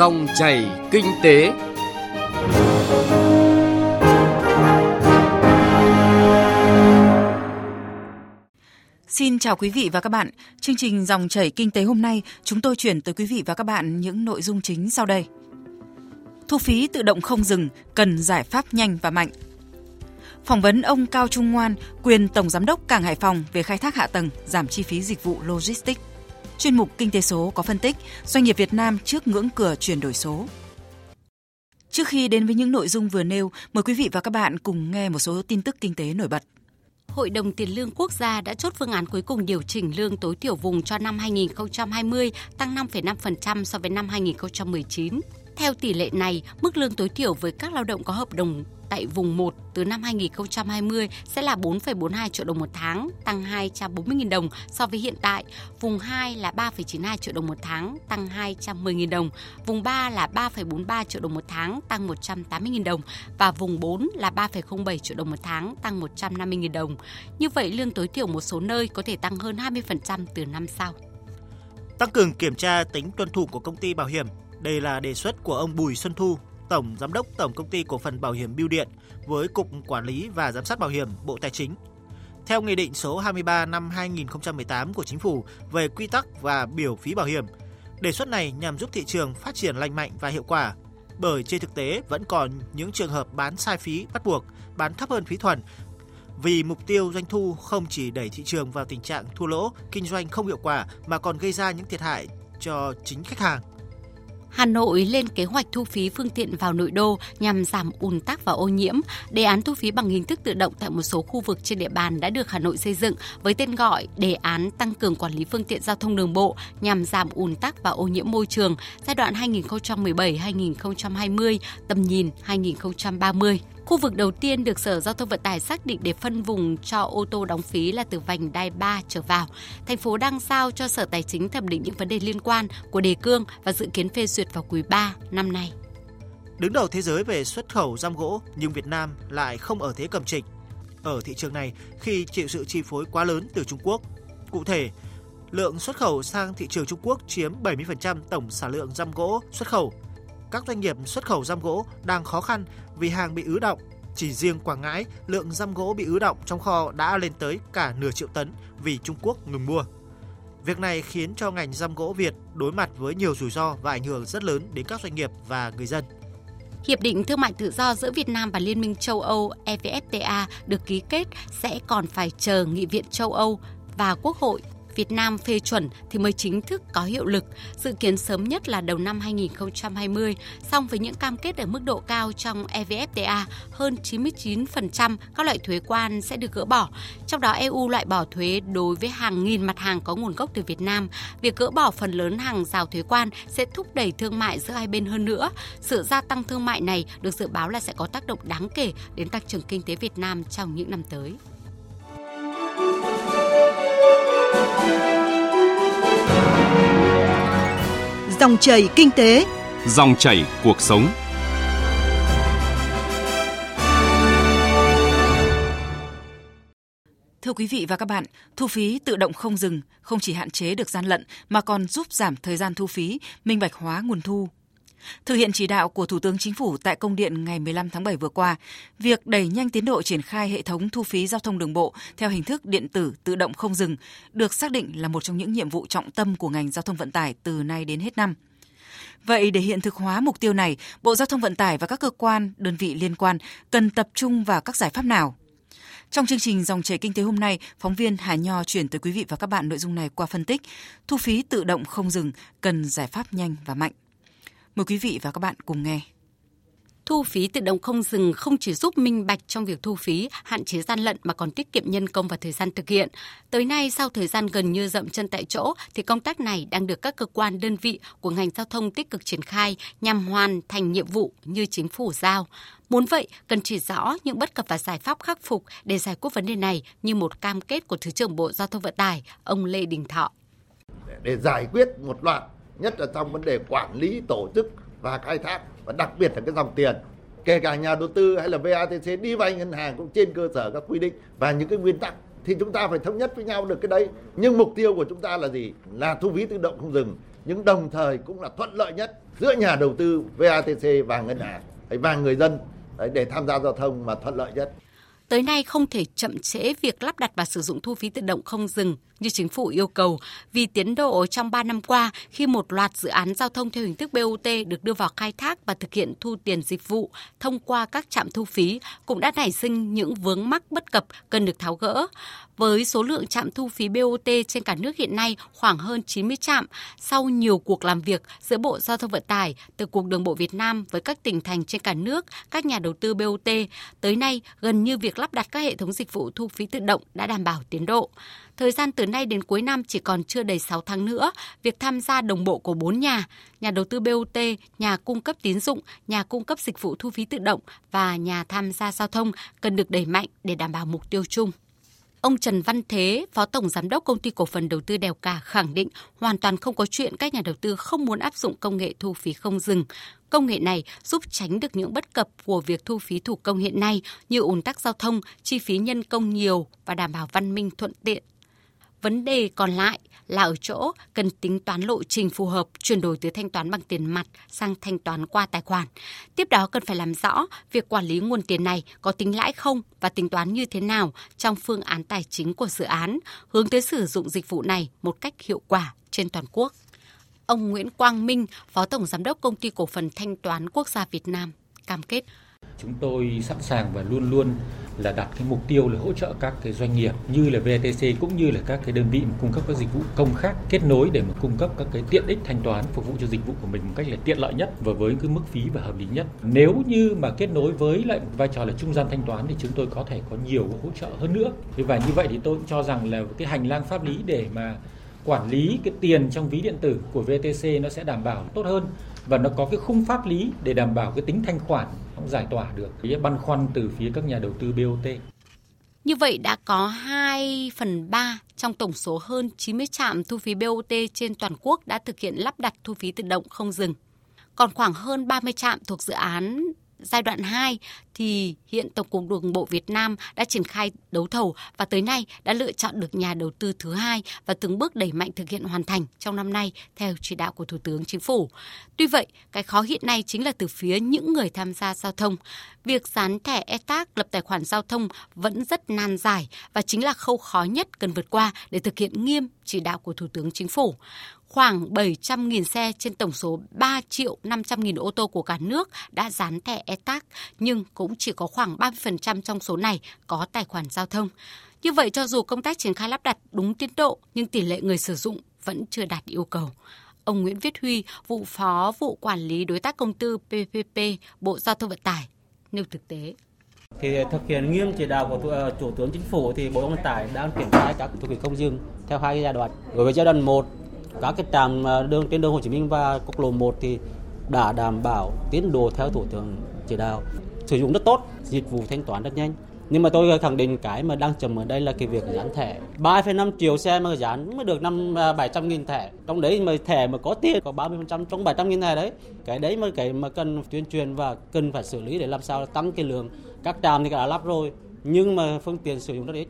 Dòng chảy kinh tế. Xin chào quý vị và các bạn. Chương trình Dòng chảy kinh tế hôm nay, chúng tôi chuyển tới quý vị và các bạn những nội dung chính sau đây. Thu phí tự động không dừng cần giải pháp nhanh và mạnh. Phỏng vấn ông Cao Trung Ngoan, quyền Tổng Giám đốc Cảng Hải Phòng về khai thác hạ tầng, giảm chi phí dịch vụ logistics. Chuyên mục Kinh tế số có phân tích doanh nghiệp Việt Nam trước ngưỡng cửa chuyển đổi số. Trước khi đến với những nội dung vừa nêu, mời quý vị và các bạn cùng nghe một số tin tức kinh tế nổi bật. Hội đồng Tiền lương Quốc gia đã chốt phương án cuối cùng điều chỉnh lương tối thiểu vùng cho năm 2020 tăng 5,5% so với năm 2019. Theo tỷ lệ này, mức lương tối thiểu với các lao động có hợp đồng tại vùng 1 từ năm 2020 sẽ là 4,42 triệu đồng một tháng, tăng 240.000 đồng so với hiện tại. Vùng 2 là 3,92 triệu đồng một tháng, tăng 210.000 đồng. Vùng 3 là 3,43 triệu đồng một tháng, tăng 180.000 đồng. Và vùng 4 là 3,07 triệu đồng một tháng, tăng 150.000 đồng. Như vậy, lương tối thiểu một số nơi có thể tăng hơn 20% từ năm sau. Tăng cường kiểm tra tính tuân thủ của công ty bảo hiểm. Đây là đề xuất của ông Bùi Xuân Thu, Tổng Giám đốc Tổng Công ty Cổ phần Bảo hiểm Bưu điện với Cục Quản lý và Giám sát Bảo hiểm Bộ Tài chính. Theo Nghị định số 23 năm 2018 của Chính phủ về quy tắc và biểu phí bảo hiểm, đề xuất này nhằm giúp thị trường phát triển lành mạnh và hiệu quả. Bởi trên thực tế vẫn còn những trường hợp bán sai phí bắt buộc, bán thấp hơn phí thuần vì mục tiêu doanh thu không chỉ đẩy thị trường vào tình trạng thua lỗ, kinh doanh không hiệu quả mà còn gây ra những thiệt hại cho chính khách hàng. Hà Nội lên kế hoạch thu phí phương tiện vào nội đô nhằm giảm ùn tắc và ô nhiễm. Đề án thu phí bằng hình thức tự động tại một số khu vực trên địa bàn đã được Hà Nội xây dựng với tên gọi Đề án tăng cường quản lý phương tiện giao thông đường bộ nhằm giảm ùn tắc và ô nhiễm môi trường giai đoạn 2017-2020, tầm nhìn 2030. Khu vực đầu tiên được Sở Giao thông Vận tải xác định để phân vùng cho ô tô đóng phí là từ vành đai 3 trở vào. Thành phố đang giao cho Sở Tài chính thẩm định những vấn đề liên quan của đề cương và dự kiến phê duyệt vào quý 3 năm nay. Đứng đầu thế giới về xuất khẩu giam gỗ nhưng Việt Nam lại không ở thế cầm trịch. Ở thị trường này khi chịu sự chi phối quá lớn từ Trung Quốc. Cụ thể, lượng xuất khẩu sang thị trường Trung Quốc chiếm 70% tổng sản lượng giam gỗ xuất khẩu các doanh nghiệp xuất khẩu giam gỗ đang khó khăn vì hàng bị ứ động. Chỉ riêng Quảng Ngãi, lượng răm gỗ bị ứ động trong kho đã lên tới cả nửa triệu tấn vì Trung Quốc ngừng mua. Việc này khiến cho ngành răm gỗ Việt đối mặt với nhiều rủi ro và ảnh hưởng rất lớn đến các doanh nghiệp và người dân. Hiệp định Thương mại Tự do giữa Việt Nam và Liên minh châu Âu EVFTA được ký kết sẽ còn phải chờ Nghị viện châu Âu và Quốc hội Việt Nam phê chuẩn thì mới chính thức có hiệu lực, dự kiến sớm nhất là đầu năm 2020. Song với những cam kết ở mức độ cao trong EVFTA, hơn 99% các loại thuế quan sẽ được gỡ bỏ. Trong đó EU loại bỏ thuế đối với hàng nghìn mặt hàng có nguồn gốc từ Việt Nam. Việc gỡ bỏ phần lớn hàng rào thuế quan sẽ thúc đẩy thương mại giữa hai bên hơn nữa. Sự gia tăng thương mại này được dự báo là sẽ có tác động đáng kể đến tăng trưởng kinh tế Việt Nam trong những năm tới. Dòng chảy kinh tế, dòng chảy cuộc sống. Thưa quý vị và các bạn, thu phí tự động không dừng không chỉ hạn chế được gian lận mà còn giúp giảm thời gian thu phí, minh bạch hóa nguồn thu, Thực hiện chỉ đạo của Thủ tướng Chính phủ tại công điện ngày 15 tháng 7 vừa qua, việc đẩy nhanh tiến độ triển khai hệ thống thu phí giao thông đường bộ theo hình thức điện tử tự động không dừng được xác định là một trong những nhiệm vụ trọng tâm của ngành giao thông vận tải từ nay đến hết năm. Vậy để hiện thực hóa mục tiêu này, Bộ Giao thông Vận tải và các cơ quan, đơn vị liên quan cần tập trung vào các giải pháp nào? Trong chương trình dòng chảy kinh tế hôm nay, phóng viên Hà Nho chuyển tới quý vị và các bạn nội dung này qua phân tích thu phí tự động không dừng cần giải pháp nhanh và mạnh. Mời quý vị và các bạn cùng nghe. Thu phí tự động không dừng không chỉ giúp minh bạch trong việc thu phí, hạn chế gian lận mà còn tiết kiệm nhân công và thời gian thực hiện. Tới nay, sau thời gian gần như dậm chân tại chỗ, thì công tác này đang được các cơ quan đơn vị của ngành giao thông tích cực triển khai nhằm hoàn thành nhiệm vụ như chính phủ giao. Muốn vậy, cần chỉ rõ những bất cập và giải pháp khắc phục để giải quyết vấn đề này như một cam kết của Thứ trưởng Bộ Giao thông Vận tải, ông Lê Đình Thọ. Để giải quyết một loạt nhất là trong vấn đề quản lý, tổ chức và khai thác, và đặc biệt là cái dòng tiền. Kể cả nhà đầu tư hay là VATC đi vay ngân hàng cũng trên cơ sở các quy định và những cái nguyên tắc. Thì chúng ta phải thống nhất với nhau được cái đấy. Nhưng mục tiêu của chúng ta là gì? Là thu phí tự động không dừng, nhưng đồng thời cũng là thuận lợi nhất giữa nhà đầu tư VATC và ngân hàng và người dân để tham gia giao thông mà thuận lợi nhất. Tới nay không thể chậm trễ việc lắp đặt và sử dụng thu phí tự động không dừng như chính phủ yêu cầu vì tiến độ trong 3 năm qua khi một loạt dự án giao thông theo hình thức BOT được đưa vào khai thác và thực hiện thu tiền dịch vụ thông qua các trạm thu phí cũng đã nảy sinh những vướng mắc bất cập cần được tháo gỡ. Với số lượng trạm thu phí BOT trên cả nước hiện nay khoảng hơn 90 trạm, sau nhiều cuộc làm việc giữa Bộ Giao thông Vận tải, từ Cục Đường bộ Việt Nam với các tỉnh thành trên cả nước, các nhà đầu tư BOT, tới nay gần như việc lắp đặt các hệ thống dịch vụ thu phí tự động đã đảm bảo tiến độ. Thời gian từ nay đến cuối năm chỉ còn chưa đầy 6 tháng nữa, việc tham gia đồng bộ của 4 nhà, nhà đầu tư BOT, nhà cung cấp tín dụng, nhà cung cấp dịch vụ thu phí tự động và nhà tham gia giao thông cần được đẩy mạnh để đảm bảo mục tiêu chung. Ông Trần Văn Thế, Phó Tổng Giám đốc Công ty Cổ phần Đầu tư Đèo Cả khẳng định hoàn toàn không có chuyện các nhà đầu tư không muốn áp dụng công nghệ thu phí không dừng. Công nghệ này giúp tránh được những bất cập của việc thu phí thủ công hiện nay như ùn tắc giao thông, chi phí nhân công nhiều và đảm bảo văn minh thuận tiện Vấn đề còn lại là ở chỗ cần tính toán lộ trình phù hợp chuyển đổi từ thanh toán bằng tiền mặt sang thanh toán qua tài khoản. Tiếp đó cần phải làm rõ việc quản lý nguồn tiền này có tính lãi không và tính toán như thế nào trong phương án tài chính của dự án, hướng tới sử dụng dịch vụ này một cách hiệu quả trên toàn quốc. Ông Nguyễn Quang Minh, Phó Tổng Giám đốc Công ty Cổ phần Thanh toán Quốc gia Việt Nam, cam kết Chúng tôi sẵn sàng và luôn luôn là đặt cái mục tiêu là hỗ trợ các cái doanh nghiệp như là VTC cũng như là các cái đơn vị cung cấp các dịch vụ công khác kết nối để mà cung cấp các cái tiện ích thanh toán phục vụ cho dịch vụ của mình một cách là tiện lợi nhất và với cái mức phí và hợp lý nhất. Nếu như mà kết nối với lại vai trò là trung gian thanh toán thì chúng tôi có thể có nhiều hỗ trợ hơn nữa. Và như vậy thì tôi cũng cho rằng là cái hành lang pháp lý để mà quản lý cái tiền trong ví điện tử của VTC nó sẽ đảm bảo tốt hơn và nó có cái khung pháp lý để đảm bảo cái tính thanh khoản cũng giải tỏa được cái băn khoăn từ phía các nhà đầu tư BOT. Như vậy đã có 2 phần 3 trong tổng số hơn 90 trạm thu phí BOT trên toàn quốc đã thực hiện lắp đặt thu phí tự động không dừng. Còn khoảng hơn 30 trạm thuộc dự án giai đoạn 2 thì hiện Tổng cục Đường bộ Việt Nam đã triển khai đấu thầu và tới nay đã lựa chọn được nhà đầu tư thứ hai và từng bước đẩy mạnh thực hiện hoàn thành trong năm nay theo chỉ đạo của Thủ tướng Chính phủ. Tuy vậy, cái khó hiện nay chính là từ phía những người tham gia giao thông. Việc dán thẻ E-TAC lập tài khoản giao thông vẫn rất nan giải và chính là khâu khó nhất cần vượt qua để thực hiện nghiêm chỉ đạo của Thủ tướng Chính phủ khoảng 700.000 xe trên tổng số 3 triệu 500.000 ô tô của cả nước đã dán thẻ E-TAC nhưng cũng chỉ có khoảng 30% trong số này có tài khoản giao thông. Như vậy, cho dù công tác triển khai lắp đặt đúng tiến độ, nhưng tỷ lệ người sử dụng vẫn chưa đạt yêu cầu. Ông Nguyễn Viết Huy, vụ phó vụ quản lý đối tác công tư PPP, Bộ Giao thông Vận tải, nêu thực tế thì thực hiện nghiêm chỉ đạo của ờ, Thủ tướng Chính phủ thì Bộ Giao thông Vận tải đang triển khai các thu phí không dừng theo hai giai đoạn. Đối với giai đoạn 1 các cái trạm ờ, đường trên đường Hồ Chí Minh và quốc lộ 1 thì đã đảm bảo tiến độ theo thủ tướng chỉ đạo. Sử dụng rất tốt dịch vụ thanh toán rất nhanh. Nhưng mà tôi khẳng định cái mà đang chậm ở đây là cái việc dán thẻ. 3,5 triệu xe mà dán mới được năm à, 700 nghìn thẻ. Trong đấy mà thẻ mà có tiền có 30% trong 700 nghìn thẻ đấy. Cái đấy mà cái mà cần tuyên truyền và cần phải xử lý để làm sao tăng cái lượng. Các trạm thì đã lắp rồi nhưng mà phương tiện sử dụng rất ít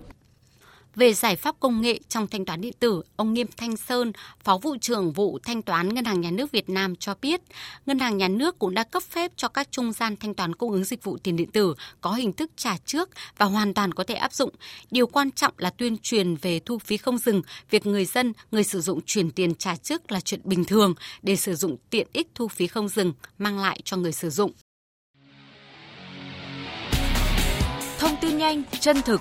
về giải pháp công nghệ trong thanh toán điện tử, ông Nghiêm Thanh Sơn, Phó vụ trưởng vụ thanh toán Ngân hàng Nhà nước Việt Nam cho biết, Ngân hàng Nhà nước cũng đã cấp phép cho các trung gian thanh toán cung ứng dịch vụ tiền điện tử có hình thức trả trước và hoàn toàn có thể áp dụng. Điều quan trọng là tuyên truyền về thu phí không dừng, việc người dân, người sử dụng chuyển tiền trả trước là chuyện bình thường để sử dụng tiện ích thu phí không dừng mang lại cho người sử dụng. Thông tin nhanh, chân thực,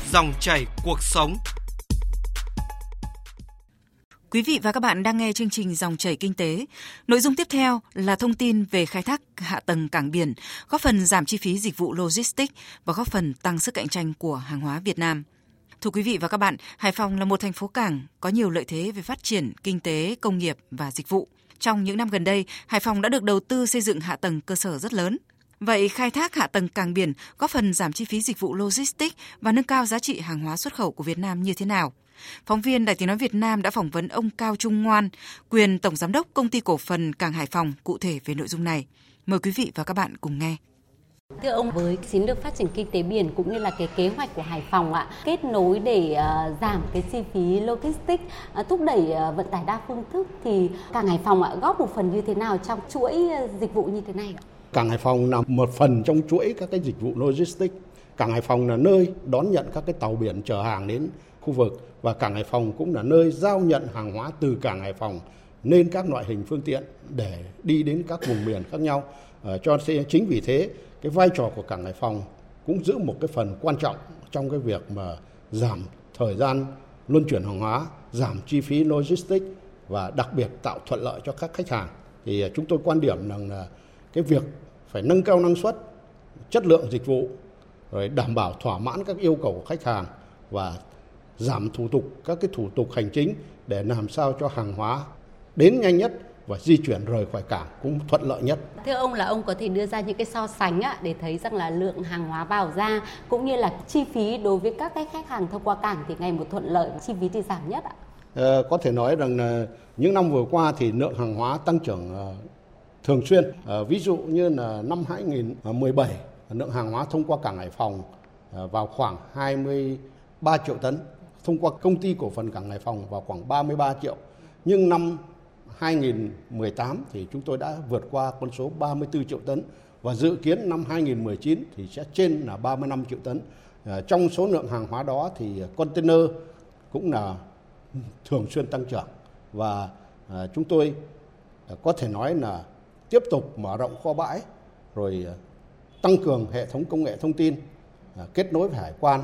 dòng chảy cuộc sống. Quý vị và các bạn đang nghe chương trình Dòng chảy kinh tế. Nội dung tiếp theo là thông tin về khai thác hạ tầng cảng biển, góp phần giảm chi phí dịch vụ logistics và góp phần tăng sức cạnh tranh của hàng hóa Việt Nam. Thưa quý vị và các bạn, Hải Phòng là một thành phố cảng có nhiều lợi thế về phát triển kinh tế, công nghiệp và dịch vụ. Trong những năm gần đây, Hải Phòng đã được đầu tư xây dựng hạ tầng cơ sở rất lớn. Vậy khai thác hạ tầng cảng biển góp phần giảm chi phí dịch vụ logistics và nâng cao giá trị hàng hóa xuất khẩu của Việt Nam như thế nào? Phóng viên Đài Tiếng Nói Việt Nam đã phỏng vấn ông Cao Trung Ngoan, quyền Tổng Giám đốc Công ty Cổ phần Cảng Hải Phòng cụ thể về nội dung này. Mời quý vị và các bạn cùng nghe. Thưa ông, với chiến lược phát triển kinh tế biển cũng như là cái kế hoạch của Hải Phòng ạ, kết nối để uh, giảm cái chi phí logistics, uh, thúc đẩy uh, vận tải đa phương thức thì cảng Hải Phòng ạ góp một phần như thế nào trong chuỗi dịch vụ như thế này ạ? Cảng Hải Phòng là một phần trong chuỗi các cái dịch vụ logistics. Cảng Hải Phòng là nơi đón nhận các cái tàu biển chở hàng đến khu vực và cảng Hải Phòng cũng là nơi giao nhận hàng hóa từ cảng Hải Phòng nên các loại hình phương tiện để đi đến các vùng miền khác nhau. Ờ, cho chính vì thế cái vai trò của cảng Hải Phòng cũng giữ một cái phần quan trọng trong cái việc mà giảm thời gian luân chuyển hàng hóa, giảm chi phí logistics và đặc biệt tạo thuận lợi cho các khách hàng. Thì ờ, chúng tôi quan điểm rằng là cái việc phải nâng cao năng suất, chất lượng dịch vụ, rồi đảm bảo thỏa mãn các yêu cầu của khách hàng và giảm thủ tục các cái thủ tục hành chính để làm sao cho hàng hóa đến nhanh nhất và di chuyển rời khỏi cảng cũng thuận lợi nhất. Thưa ông là ông có thể đưa ra những cái so sánh á, để thấy rằng là lượng hàng hóa vào ra cũng như là chi phí đối với các cái khách hàng thông qua cảng thì ngày một thuận lợi chi phí thì giảm nhất ạ. À, có thể nói rằng là những năm vừa qua thì lượng hàng hóa tăng trưởng uh, thường xuyên. Ờ, ví dụ như là năm 2017 lượng hàng hóa thông qua cảng Hải Phòng ờ, vào khoảng 23 triệu tấn, thông qua công ty cổ phần cảng Hải Phòng vào khoảng 33 triệu. Nhưng năm 2018 thì chúng tôi đã vượt qua con số 34 triệu tấn và dự kiến năm 2019 thì sẽ trên là 35 triệu tấn. Ờ, trong số lượng hàng hóa đó thì container cũng là thường xuyên tăng trưởng và chúng tôi có thể nói là tiếp tục mở rộng kho bãi, rồi ờ, tăng cường hệ thống công nghệ thông tin ờ, kết nối với hải quan.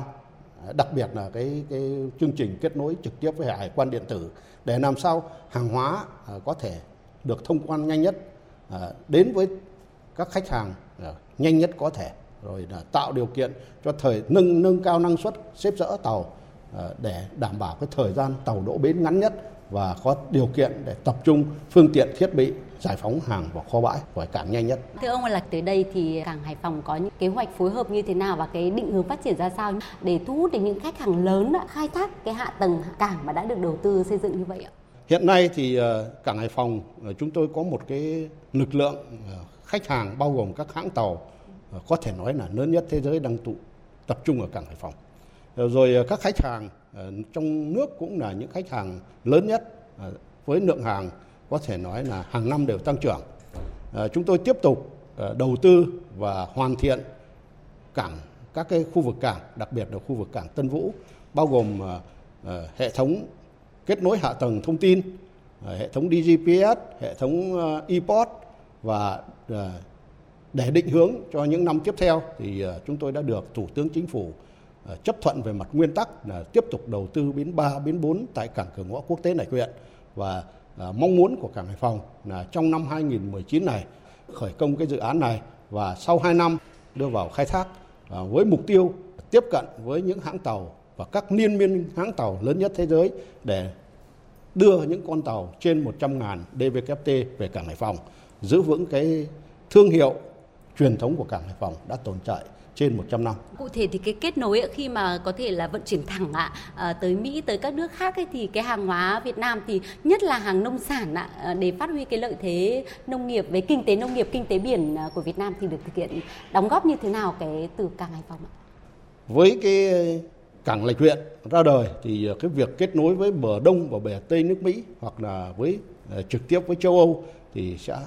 Ờ, đặc biệt là cái cái chương trình kết nối trực tiếp với hải quan điện tử để làm sao hàng hóa có thể được thông quan nhanh nhất đến với các khách hàng nhanh nhất có thể. Rồi là tạo điều kiện cho thời, nâng nâng cao năng suất xếp dỡ tàu để đảm bảo cái thời gian tàu đỗ bến ngắn nhất và có điều kiện để tập trung phương tiện thiết bị giải phóng hàng vào kho bãi khỏi cảng nhanh nhất. Thưa ông là tới đây thì cảng Hải Phòng có những kế hoạch phối hợp như thế nào và cái định hướng phát triển ra sao để thu hút được những khách hàng lớn khai thác cái hạ tầng cảng mà đã được đầu tư xây dựng như vậy ạ? Hiện nay thì ờ, cảng Hải Phòng ờ, chúng tôi có một cái lực lượng ờ, khách hàng bao gồm các hãng tàu có thể nói là lớn nhất thế giới đang tụ tập trung ở cảng Hải Phòng. Ờ, rồi ờ, các khách hàng ờ, trong nước cũng là những khách hàng lớn nhất với lượng hàng có thể nói là hàng năm đều tăng trưởng. Chúng tôi tiếp tục đầu tư và hoàn thiện cảng các cái khu vực cảng, đặc biệt là khu vực cảng Tân Vũ bao gồm hệ thống kết nối hạ tầng thông tin, hệ thống DGPS, hệ thống ePort và để định hướng cho những năm tiếp theo thì chúng tôi đã được Thủ tướng Chính phủ Ờ, chấp thuận về mặt nguyên tắc là tiếp tục đầu tư bến 3, bến 4 tại cảng cửa ngõ quốc tế Này Huyện và ờ, mong muốn của cảng Hải Phòng là trong năm 2019 này khởi công cái dự án này và sau 2 năm đưa vào khai thác ờ, với mục tiêu tiếp cận với những hãng tàu và các liên minh hãng tàu lớn nhất thế giới để đưa những con tàu trên 100 ngàn DVKT về cảng Hải Phòng, giữ vững cái thương hiệu truyền thống của cảng Hải Phòng đã tồn tại trên 100 năm. Cụ thể thì cái kết nối khi mà có thể là vận chuyển thẳng ạ à, tới Mỹ tới các nước khác ấy, thì cái hàng hóa Việt Nam thì nhất là hàng nông sản ạ à, để phát huy cái lợi thế nông nghiệp với kinh tế nông nghiệp kinh tế biển à, của Việt Nam thì được thực hiện đóng góp như thế nào cái từ cảng Hải Phòng ạ? Với cái cảng lạch huyện ra đời thì cái việc kết nối với bờ đông và bờ tây nước Mỹ hoặc là với trực tiếp với châu Âu thì sẽ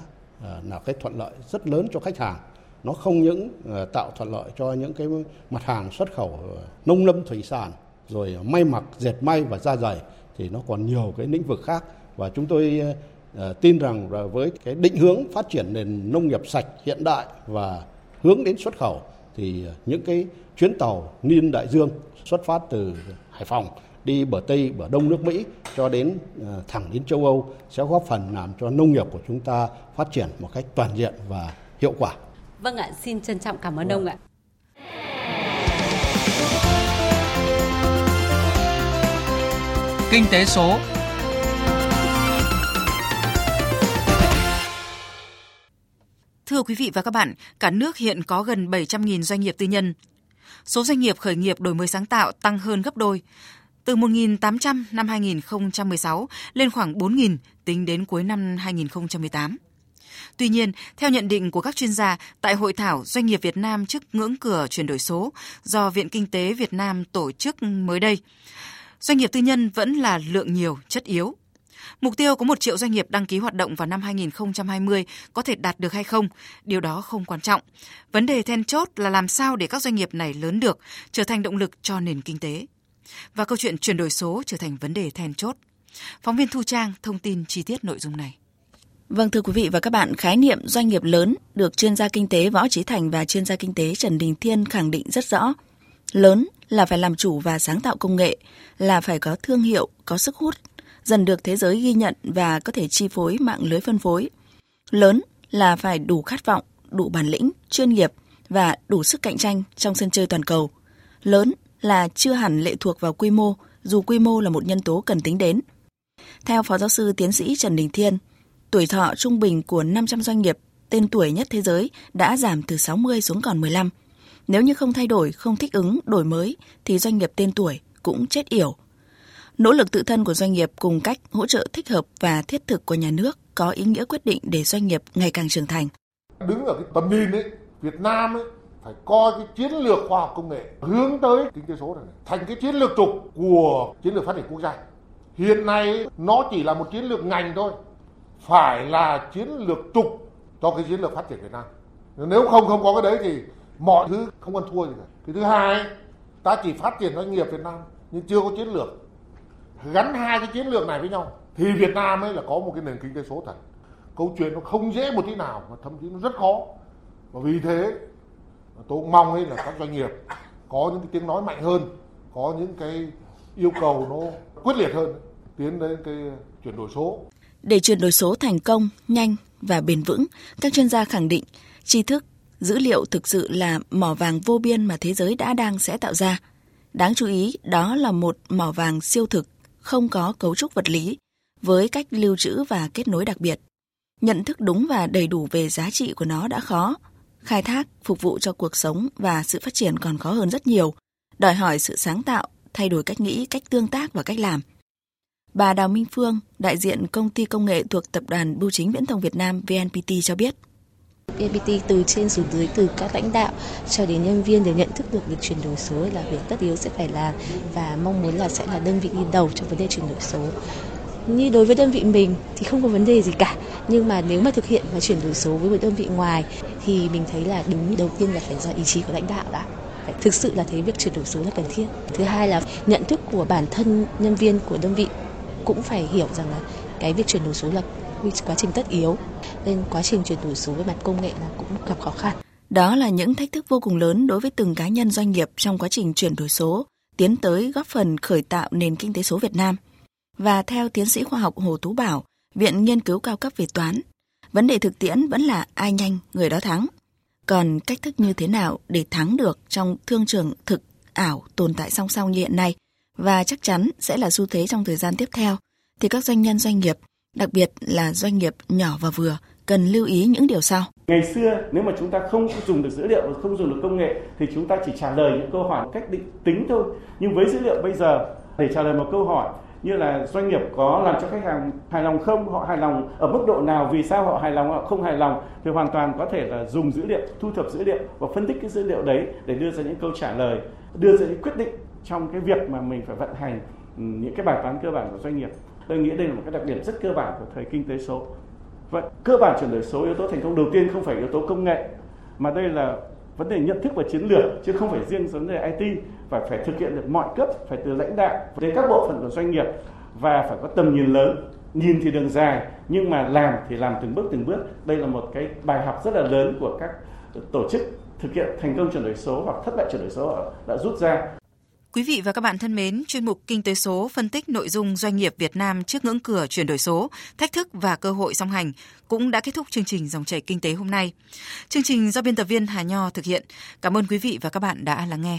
là cái thuận lợi rất lớn cho khách hàng. Nó không những ờ, tạo thuận lợi cho những cái mặt hàng xuất khẩu ờ, nông lâm thủy sản rồi may mặc dệt may và da dày thì nó còn nhiều cái lĩnh vực khác và chúng tôi ờ, tin rằng là với cái định hướng phát triển nền nông nghiệp sạch hiện đại và hướng đến xuất khẩu thì những cái chuyến tàu niên đại dương xuất phát từ Hải Phòng đi bờ Tây, bờ Đông nước Mỹ cho đến thẳng đến châu Âu sẽ góp phần làm cho nông nghiệp của chúng ta phát triển một cách toàn diện và hiệu quả. Vâng ạ, xin trân trọng cảm ơn vâng. ông ạ. Kinh tế số Thưa quý vị và các bạn, cả nước hiện có gần 700.000 doanh nghiệp tư nhân. Số doanh nghiệp khởi nghiệp đổi mới sáng tạo tăng hơn gấp đôi, từ 1.800 năm 2016 lên khoảng 4.000 tính đến cuối năm 2018. Tuy nhiên, theo nhận định của các chuyên gia tại hội thảo Doanh nghiệp Việt Nam trước ngưỡng cửa chuyển đổi số do Viện Kinh tế Việt Nam tổ chức mới đây, doanh nghiệp tư nhân vẫn là lượng nhiều, chất yếu. Mục tiêu có một triệu doanh nghiệp đăng ký hoạt động vào năm 2020 có thể đạt được hay không, điều đó không quan trọng. Vấn đề then chốt là làm sao để các doanh nghiệp này lớn được, trở thành động lực cho nền kinh tế. Và câu chuyện chuyển đổi số trở thành vấn đề then chốt. Phóng viên Thu Trang thông tin chi tiết nội dung này. Vâng thưa quý vị và các bạn, khái niệm doanh nghiệp lớn được chuyên gia kinh tế Võ Trí Thành và chuyên gia kinh tế Trần Đình Thiên khẳng định rất rõ. Lớn là phải làm chủ và sáng tạo công nghệ, là phải có thương hiệu, có sức hút, dần được thế giới ghi nhận và có thể chi phối mạng lưới phân phối. Lớn là phải đủ khát vọng, đủ bản lĩnh, chuyên nghiệp và đủ sức cạnh tranh trong sân chơi toàn cầu. Lớn là chưa hẳn lệ thuộc vào quy mô, dù quy mô là một nhân tố cần tính đến. Theo Phó Giáo sư Tiến sĩ Trần Đình Thiên, tuổi thọ trung bình của 500 doanh nghiệp tên tuổi nhất thế giới đã giảm từ 60 xuống còn 15. Nếu như không thay đổi, không thích ứng, đổi mới thì doanh nghiệp tên tuổi cũng chết yểu. Nỗ lực tự thân của doanh nghiệp cùng cách hỗ trợ thích hợp và thiết thực của nhà nước có ý nghĩa quyết định để doanh nghiệp ngày càng trưởng thành. Đứng ở cái tầm nhìn ấy, Việt Nam ấy phải coi cái chiến lược khoa học công nghệ hướng tới kinh tế số này thành cái chiến lược trục của chiến lược phát triển quốc gia. Hiện nay nó chỉ là một chiến lược ngành thôi, phải là chiến lược trục cho cái chiến lược phát triển Việt Nam. Nếu không không có cái đấy thì mọi thứ không ăn thua gì cả. Cái thứ hai, ta chỉ phát triển doanh nghiệp Việt Nam nhưng chưa có chiến lược. Gắn hai cái chiến lược này với nhau thì Việt Nam ấy là có một cái nền kinh tế số thật. Câu chuyện nó không dễ một tí nào mà thậm chí nó rất khó. Và vì thế tôi cũng mong ấy là các doanh nghiệp có những cái tiếng nói mạnh hơn, có những cái yêu cầu nó quyết liệt hơn tiến đến cái chuyển đổi số. Để chuyển đổi số thành công, nhanh và bền vững, các chuyên gia khẳng định tri thức, dữ liệu thực sự là mỏ vàng vô biên mà thế giới đã đang sẽ tạo ra. Đáng chú ý, đó là một mỏ vàng siêu thực, không có cấu trúc vật lý, với cách lưu trữ và kết nối đặc biệt. Nhận thức đúng và đầy đủ về giá trị của nó đã khó. Khai thác, phục vụ cho cuộc sống và sự phát triển còn khó hơn rất nhiều, đòi hỏi sự sáng tạo, thay đổi cách nghĩ, cách tương tác và cách làm. Bà Đào Minh Phương, đại diện công ty công nghệ thuộc Tập đoàn Bưu chính Viễn thông Việt Nam VNPT cho biết. VNPT từ trên xuống dưới từ các lãnh đạo cho đến nhân viên đều nhận thức được việc chuyển đổi số là việc tất yếu sẽ phải làm và mong muốn là sẽ là đơn vị đi đầu trong vấn đề chuyển đổi số. Như đối với đơn vị mình thì không có vấn đề gì cả, nhưng mà nếu mà thực hiện và chuyển đổi số với một đơn vị ngoài thì mình thấy là đúng đầu tiên là phải do ý chí của lãnh đạo đã phải thực sự là thấy việc chuyển đổi số là cần thiết. Thứ hai là nhận thức của bản thân nhân viên của đơn vị cũng phải hiểu rằng là cái việc chuyển đổi số là quá trình tất yếu nên quá trình chuyển đổi số về mặt công nghệ là cũng gặp khó khăn. Đó là những thách thức vô cùng lớn đối với từng cá nhân doanh nghiệp trong quá trình chuyển đổi số, tiến tới góp phần khởi tạo nền kinh tế số Việt Nam. Và theo tiến sĩ khoa học Hồ Tú Bảo, Viện Nghiên cứu cao cấp về toán, vấn đề thực tiễn vẫn là ai nhanh người đó thắng. Còn cách thức như thế nào để thắng được trong thương trường thực ảo tồn tại song song như hiện nay và chắc chắn sẽ là xu thế trong thời gian tiếp theo thì các doanh nhân doanh nghiệp, đặc biệt là doanh nghiệp nhỏ và vừa cần lưu ý những điều sau. Ngày xưa nếu mà chúng ta không dùng được dữ liệu và không dùng được công nghệ thì chúng ta chỉ trả lời những câu hỏi cách định tính thôi. Nhưng với dữ liệu bây giờ để trả lời một câu hỏi như là doanh nghiệp có làm cho khách hàng hài lòng không, họ hài lòng ở mức độ nào, vì sao họ hài lòng, họ không hài lòng thì hoàn toàn có thể là dùng dữ liệu, thu thập dữ liệu và phân tích cái dữ liệu đấy để đưa ra những câu trả lời, đưa ra những quyết định trong cái việc mà mình phải vận hành ừ, những cái bài toán cơ bản của doanh nghiệp. Tôi nghĩ đây là một cái đặc điểm rất cơ bản của thời kinh tế số. Vậy, cơ bản chuyển đổi số, yếu tố thành công đầu tiên không phải yếu tố công nghệ, mà đây là vấn đề nhận thức và chiến lược, chứ không phải riêng vấn đề IT và phải thực hiện được mọi cấp, phải từ lãnh đạo đến các bộ phận của doanh nghiệp và phải có tầm nhìn lớn nhìn thì đường dài, nhưng mà làm thì làm từng bước từng bước đây là một cái bài học rất là lớn của các tổ chức thực hiện thành công chuyển đổi số hoặc thất bại chuyển đổi số đã rút ra Quý vị và các bạn thân mến, chuyên mục Kinh tế số phân tích nội dung doanh nghiệp Việt Nam trước ngưỡng cửa chuyển đổi số, thách thức và cơ hội song hành cũng đã kết thúc chương trình dòng chảy kinh tế hôm nay. Chương trình do biên tập viên Hà Nho thực hiện. Cảm ơn quý vị và các bạn đã lắng nghe.